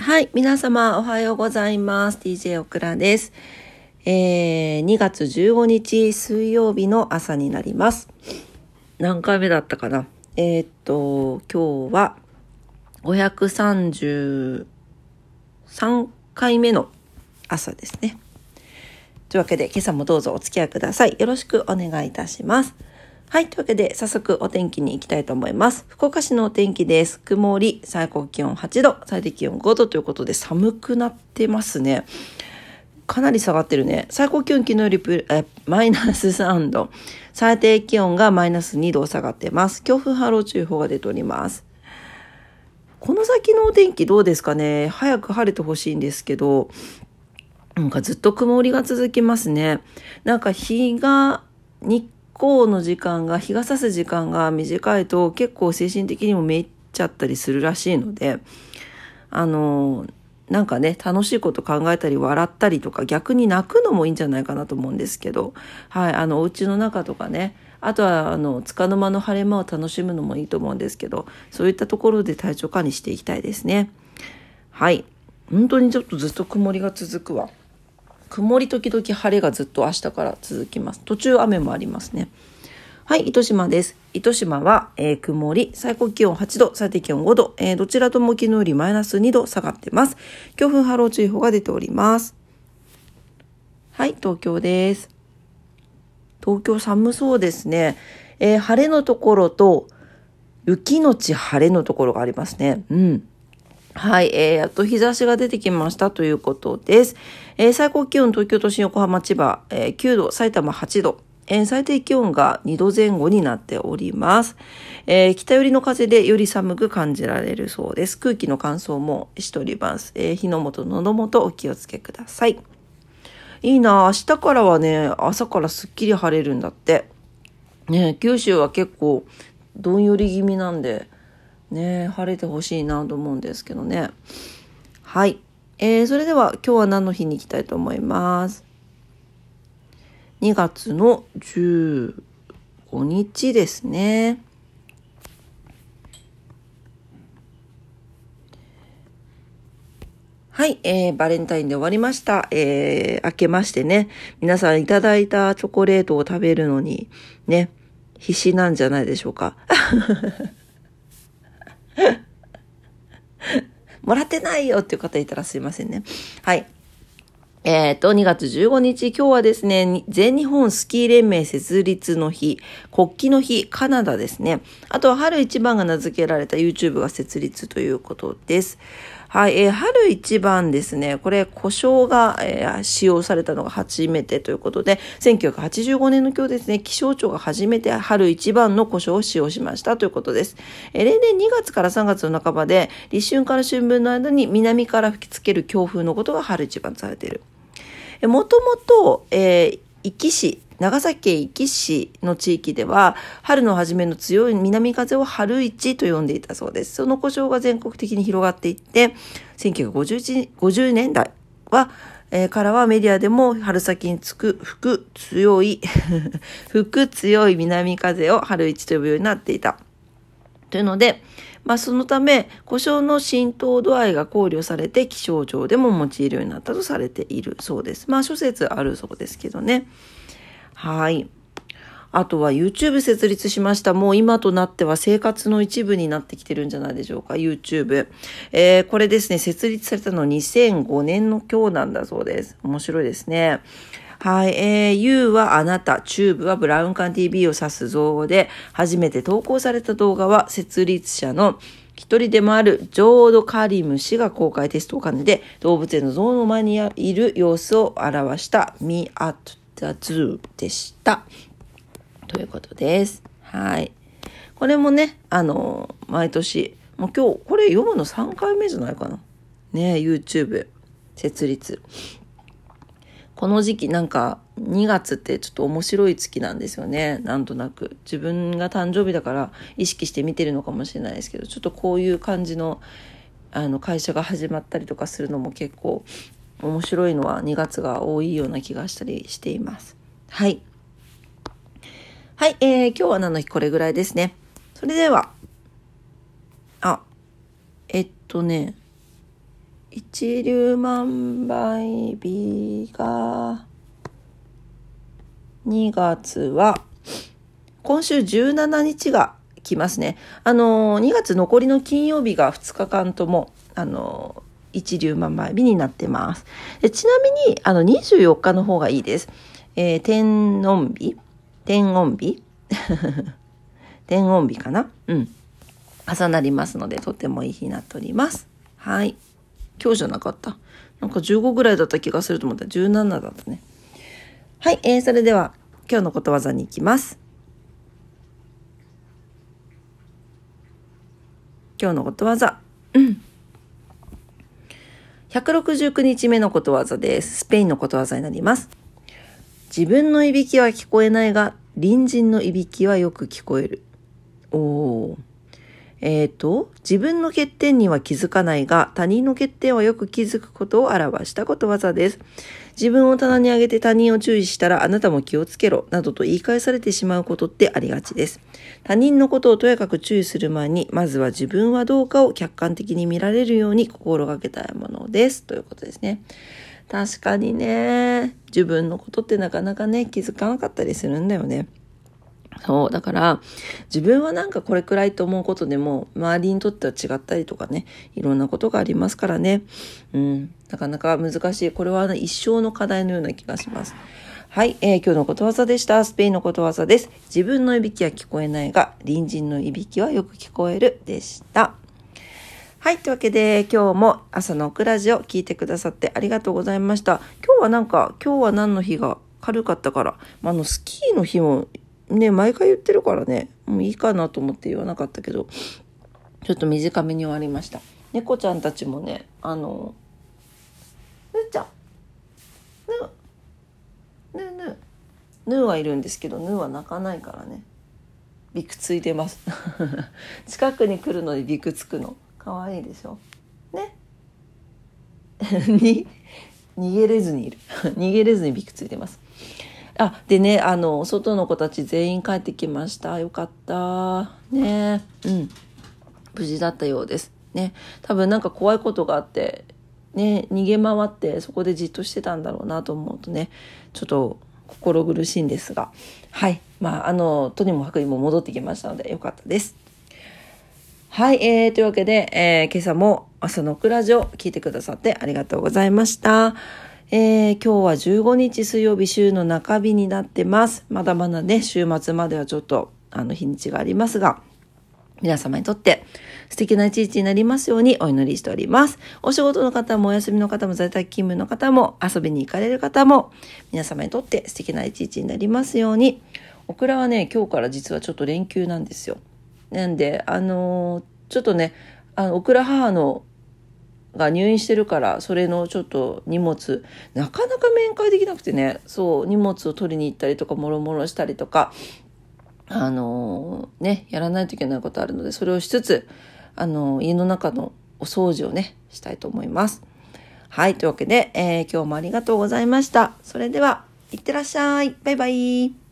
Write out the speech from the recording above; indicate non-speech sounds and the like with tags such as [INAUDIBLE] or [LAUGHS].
はい、皆様おはようございます。DJ オクラです。えー、2月15日水曜日の朝になります。何回目だったかな？えー、っと、今日は533回目の朝ですね。というわけで今朝もどうぞお付き合いください。よろしくお願いいたします。はい。というわけで、早速お天気に行きたいと思います。福岡市のお天気です。曇り、最高気温8度、最低気温5度ということで寒くなってますね。かなり下がってるね。最高気温昨日よりプえマイナス3度。最低気温がマイナス2度下がってます。強風波浪注意報が出ております。この先のお天気どうですかね早く晴れてほしいんですけど、なんかずっと曇りが続きますね。なんか日が、日光の時間が、日が差す時間が短いと結構精神的にもめいっちゃったりするらしいので、あの、なんかね、楽しいこと考えたり笑ったりとか逆に泣くのもいいんじゃないかなと思うんですけど、はい、あの、お家の中とかね、あとは、あの、束の間の晴れ間を楽しむのもいいと思うんですけど、そういったところで体調管理していきたいですね。はい。本当にちょっとずっと曇りが続くわ。曇り時々晴れがずっと明日から続きます。途中雨もありますね。はい、糸島です。糸島は、えー、曇り、最高気温8度、最低気温5度、えー、どちらとも昨日よりマイナス2度下がってます。強風波浪注意報が出ております。はい、東京です。東京寒そうですね。えー、晴れのところと、雪のち晴れのところがありますね。うん。はい、えー、やっと日差しが出てきましたということです。えー、最高気温東京都心、横浜、千葉、えー、9度、埼玉8度、えー、最低気温が2度前後になっております。えー、北寄りの風でより寒く感じられるそうです。空気の乾燥もしております。えー、火の元、喉元お気をつけください。いいな明日からはね、朝からすっきり晴れるんだって。ね九州は結構どんより気味なんで、ね晴れてほしいなと思うんですけどね。はい。えー、それでは今日は何の日に行きたいと思います？2月の15日ですね。はい、えー、バレンタインで終わりました。えー、明けましてね、皆さんいただいたチョコレートを食べるのに、ね、必死なんじゃないでしょうか。もらってないよっていう方いたらすいませんね。はい。えっ、ー、と、2月15日、今日はですね、全日本スキー連盟設立の日、国旗の日、カナダですね。あとは春一番が名付けられた YouTube が設立ということです。はい、えー、春一番ですね。これ、故障が、えー、使用されたのが初めてということで、1985年の今日ですね、気象庁が初めて春一番の故障を使用しましたということです。えー、例年2月から3月の半ばで、立春から春分の間に南から吹きつける強風のことが春一番とされている。もともと、えー、壱岐市、長崎県壱岐市の地域では、春の初めの強い南風を春一と呼んでいたそうです。その故障が全国的に広がっていって、1950年代は、えー、からはメディアでも春先につく吹く強い [LAUGHS] 吹く強い南風を春一と呼ぶようになっていた。というので、まあ、そのため、故障の浸透度合いが考慮されて気象庁でも用いるようになったとされているそうです。まあ、諸説あるそうですけどね。はい。あとは YouTube 設立しました。もう今となっては生活の一部になってきてるんじゃないでしょうか。YouTube。えー、これですね、設立されたの2005年の今日なんだそうです。面白いですね。はい。えー、U はあなた、チューブはブラウン管 TV を指す造語で、初めて投稿された動画は設立者の一人でもあるジョード・カリム氏が公開テストを兼ねて、動物園の像の前にいる様子を表した Me at the Zoo でした。ということです。はい。これもね、あの、毎年、もう今日、これ読むの3回目じゃないかな。ね YouTube 設立。この時期なんか2月ってちょっと面白い月なんですよね。なんとなく。自分が誕生日だから意識して見てるのかもしれないですけど、ちょっとこういう感じのあの会社が始まったりとかするのも結構面白いのは2月が多いような気がしたりしています。はい。はい、えー、今日は何の日これぐらいですね。それでは、あ、えっとね、一粒万倍日が、2月は、今週17日が来ますね。あの、2月残りの金曜日が2日間とも、あの、一粒万倍日になってます。でちなみに、あの、24日の方がいいです。えー、天音日天音日 [LAUGHS] 天音日かな？うん。重なりますので、とてもいい日になっております。はい。今日じゃなかった。なんか15ぐらいだった気がすると思ったら17だったね。はい、えー、それでは今日のことわざに行きます。今日のことわざ。うん。169日目のことわざです。スペインのことわざになります。自分のいびきは聞こえないが、隣人のいびきはよく聞こえる。おー。えっ、ー、と、自分の欠点には気づかないが、他人の欠点はよく気づくことを表したことわざです。自分を棚に上げて他人を注意したらあなたも気をつけろ、などと言い返されてしまうことってありがちです。他人のことをとやかく注意する前に、まずは自分はどうかを客観的に見られるように心がけたいものです。ということですね。確かにね、自分のことってなかなかね、気づかなかったりするんだよね。そう。だから、自分はなんかこれくらいと思うことでも、周りにとっては違ったりとかね、いろんなことがありますからね。うん。なかなか難しい。これは、一生の課題のような気がします。はい、えー、今日のことわざでした。スペインのことわざです。自分のいびきは聞こえないが、隣人のいびきはよく聞こえるでした。はい。というわけで、今日も朝のオクラジオ聞いてくださってありがとうございました。今日はなんか、今日は何の日が軽かったから、まあ、あの、スキーの日もね、毎回言ってるからね、もういいかなと思って言わなかったけど、ちょっと短めに終わりました。猫ちゃんたちもね、あの、ぬーちゃん、ぬー、ぬーぬー、ぬーはいるんですけど、ぬーは泣かないからね。びくついてます。[LAUGHS] 近くに来るのにびくつくの。かわいいでしょ。ね。[LAUGHS] に、逃げれずにいる。[LAUGHS] 逃げれずにびくついてます。あ、でね、あの、外の子たち全員帰ってきました。よかった。ねうん。無事だったようです。ね。多分なんか怖いことがあって、ね、逃げ回ってそこでじっとしてたんだろうなと思うとね、ちょっと心苦しいんですが、はい。まあ、あの、とにもかくにも戻ってきましたのでよかったです。はい、えー、というわけで、えー、今朝も朝のクラジオ聞いてくださってありがとうございました。えー、今日は15日水曜日週の中日になってます。まだまだね、週末まではちょっと、あの、日にちがありますが、皆様にとって素敵な一日になりますようにお祈りしております。お仕事の方もお休みの方も在宅勤務の方も遊びに行かれる方も皆様にとって素敵な一日になりますように。オクラはね、今日から実はちょっと連休なんですよ。なんで、あのー、ちょっとね、あの、オクラ母のが入院してるからそれのちょっと荷物なかなか面会できなくてねそう荷物を取りに行ったりとかもろもろしたりとかあのー、ねやらないといけないことあるのでそれをしつつあのー、家の中のお掃除をねしたいと思います。はい。というわけで、えー、今日もありがとうございました。それでは、いってらっしゃい。バイバイ。